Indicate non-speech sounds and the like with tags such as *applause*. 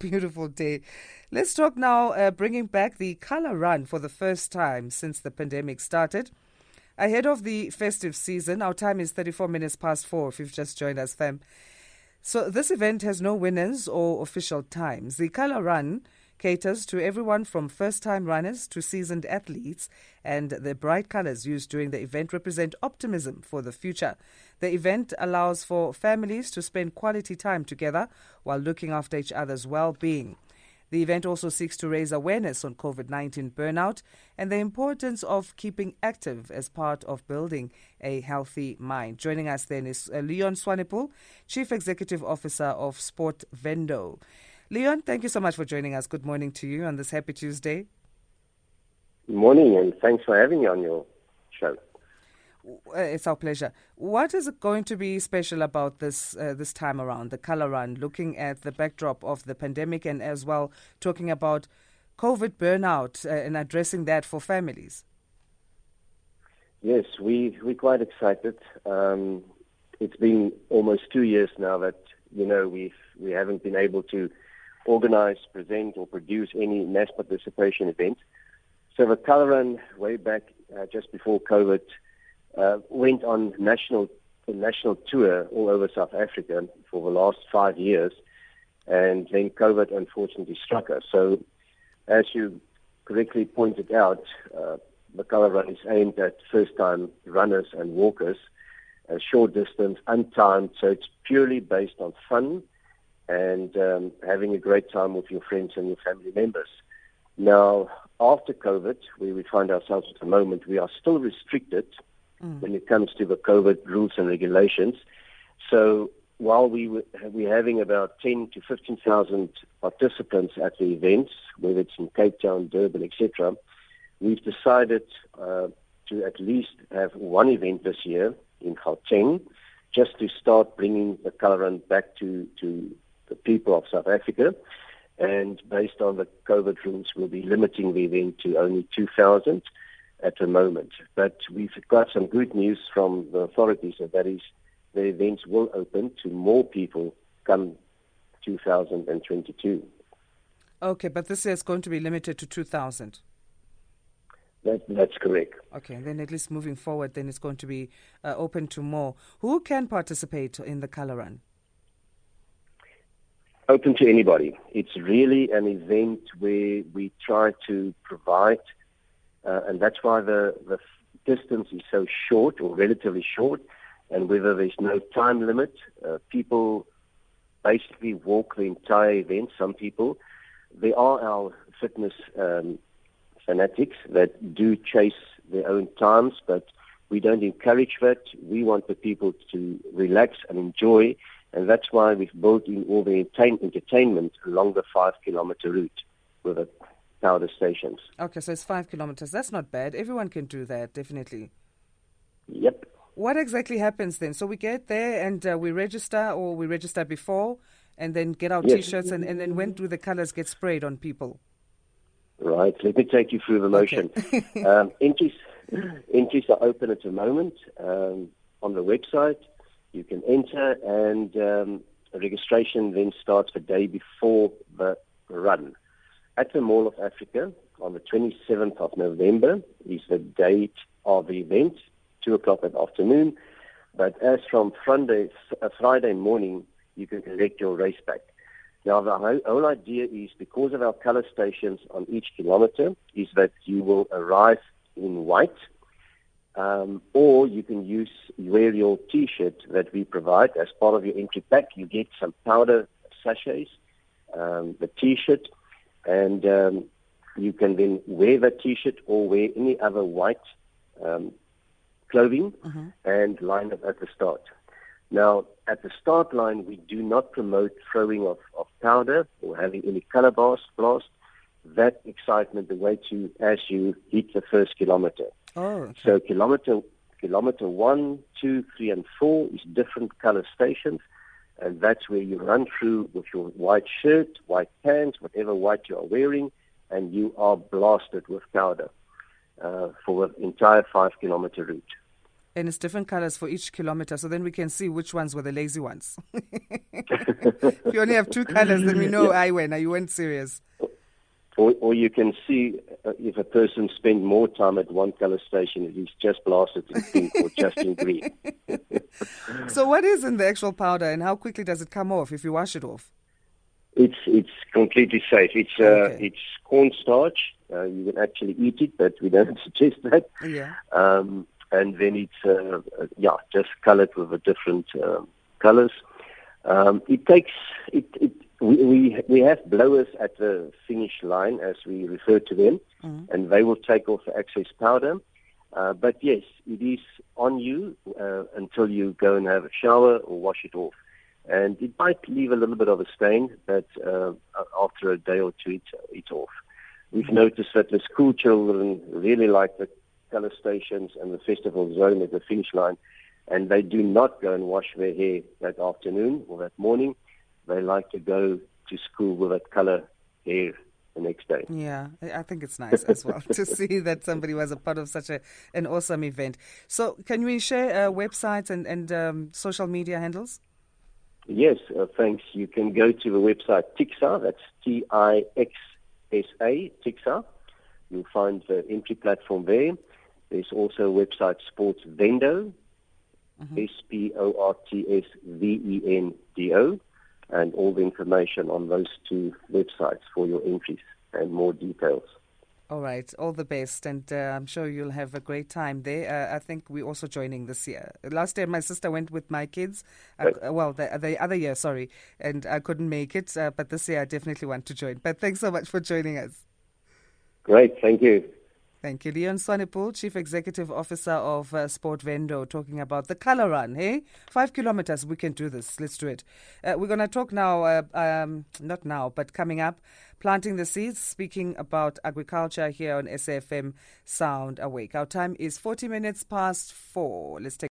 beautiful day. Let's talk now, uh, bringing back the color run for the first time since the pandemic started. Ahead of the festive season, our time is 34 minutes past four if you've just joined us, fam. So, this event has no winners or official times. The color run caters to everyone from first time runners to seasoned athletes, and the bright colors used during the event represent optimism for the future. The event allows for families to spend quality time together while looking after each other's well being. The event also seeks to raise awareness on COVID 19 burnout and the importance of keeping active as part of building a healthy mind. Joining us then is uh, Leon Swanepoel, Chief Executive Officer of Sport Vendo. Leon, thank you so much for joining us. Good morning to you on this happy Tuesday. Good morning, and thanks for having me on your show. Uh, it's our pleasure. What is going to be special about this uh, this time around, the color run, looking at the backdrop of the pandemic and as well talking about COVID burnout uh, and addressing that for families? Yes, we, we're quite excited. Um, it's been almost two years now that, you know, we've, we haven't been able to organize, present, or produce any mass participation event. So the color run way back uh, just before COVID uh, went on national a national tour all over South Africa for the last five years, and then COVID unfortunately struck us. So, as you correctly pointed out, uh, the color run is aimed at first-time runners and walkers, short distance, untimed. So it's purely based on fun and um, having a great time with your friends and your family members. Now, after COVID, where we find ourselves at the moment, we are still restricted mm. when it comes to the COVID rules and regulations. So while we were, we're having about 10 to 15,000 participants at the events, whether it's in Cape Town, Durban, etc., we've decided uh, to at least have one event this year in Gauteng, just to start bringing the color run back to, to the people of South Africa. And based on the COVID rules, we'll be limiting the event to only 2,000 at the moment. But we've got some good news from the authorities, and that is the events will open to more people come 2022. Okay, but this year is going to be limited to 2,000. That, that's correct. Okay, then at least moving forward, then it's going to be uh, open to more. Who can participate in the color run? Open to anybody. It's really an event where we try to provide uh, and that's why the, the distance is so short or relatively short. And whether there's no time limit, uh, people basically walk the entire event. Some people, there are our fitness um, fanatics that do chase their own times, but we don't encourage that. We want the people to relax and enjoy, and that's why we've built in all the entertainment along the five kilometer route with a power stations. Okay, so it's five kilometers. That's not bad. Everyone can do that, definitely. Yep. What exactly happens then? So we get there and uh, we register, or we register before, and then get our yes. t-shirts, and, and then when do the colors get sprayed on people? Right. Let me take you through the motion. Okay. *laughs* um, entries, entries are open at the moment um, on the website. You can enter, and um, registration then starts the day before the run at the Mall of Africa on the 27th of November is the date of the event, 2 o'clock in the afternoon. But as from Friday, uh, Friday morning, you can collect your race pack. Now, the whole idea is because of our color stations on each kilometer, is that you will arrive in white, um, or you can use wear your T-shirt that we provide as part of your entry pack. You get some powder sachets, um, the T-shirt, and um, you can then wear that T-shirt or wear any other white um, clothing uh-huh. and line up at the start. Now, at the start line, we do not promote throwing of, of powder or having any color blast. That excitement the way to as you hit the first kilometer. Oh. So kilometer kilometer one, two, three, and four is different color stations and that's where you run through with your white shirt, white pants, whatever white you are wearing, and you are blasted with powder uh, for the entire five kilometer route. And it's different colors for each kilometer, so then we can see which ones were the lazy ones. *laughs* *laughs* if you only have two colors, then we know yeah. I went. You weren't serious. Or, or you can see uh, if a person spent more time at one color station, if he's just blasted in pink or just in green. *laughs* so, what is in the actual powder, and how quickly does it come off if you wash it off? It's it's completely safe. It's uh, it's cornstarch. Uh, you can actually eat it, but we don't *laughs* suggest that. Yeah. Um, and then it's uh, uh, yeah, just colored with a different um, colors. Um, it takes it, it we, we we have blowers at the finish line as we refer to them, mm-hmm. and they will take off the excess powder. Uh, but yes, it is on you uh, until you go and have a shower or wash it off and it might leave a little bit of a stain, but uh, after a day or two, it, it's off. We've mm-hmm. noticed that the school children really like the color stations and the festival zone at the finish line, and they do not go and wash their hair that afternoon or that morning. They like to go to school with that color hair the next day. Yeah, I think it's nice as well *laughs* to *laughs* see that somebody was a part of such a, an awesome event. So, can we share uh, websites and, and um, social media handles? Yes, uh, thanks. You can go to the website TIXSA, that's T-I-X-S-A, TIXSA. You'll find the entry platform there. There's also a website Sports Vendo, mm-hmm. S-P-O-R-T-S-V-E-N-D-O, and all the information on those two websites for your entries and more details. All right, all the best, and uh, I'm sure you'll have a great time there. Uh, I think we're also joining this year. Last year, my sister went with my kids. Uh, well, the, the, other year, sorry, and I couldn't make it, uh, but this year I definitely want to join. But thanks so much for joining us. Great, thank you. Thank you. Leon Swanepoel, Chief Executive Officer of uh, Sportvendo, talking about the color run. Hey, five kilometers, we can do this. Let's do it. Uh, we're going to talk now, uh, um, not now, but coming up, planting the seeds, speaking about agriculture here on SAFM Sound Awake. Our time is 40 minutes past four. Let's take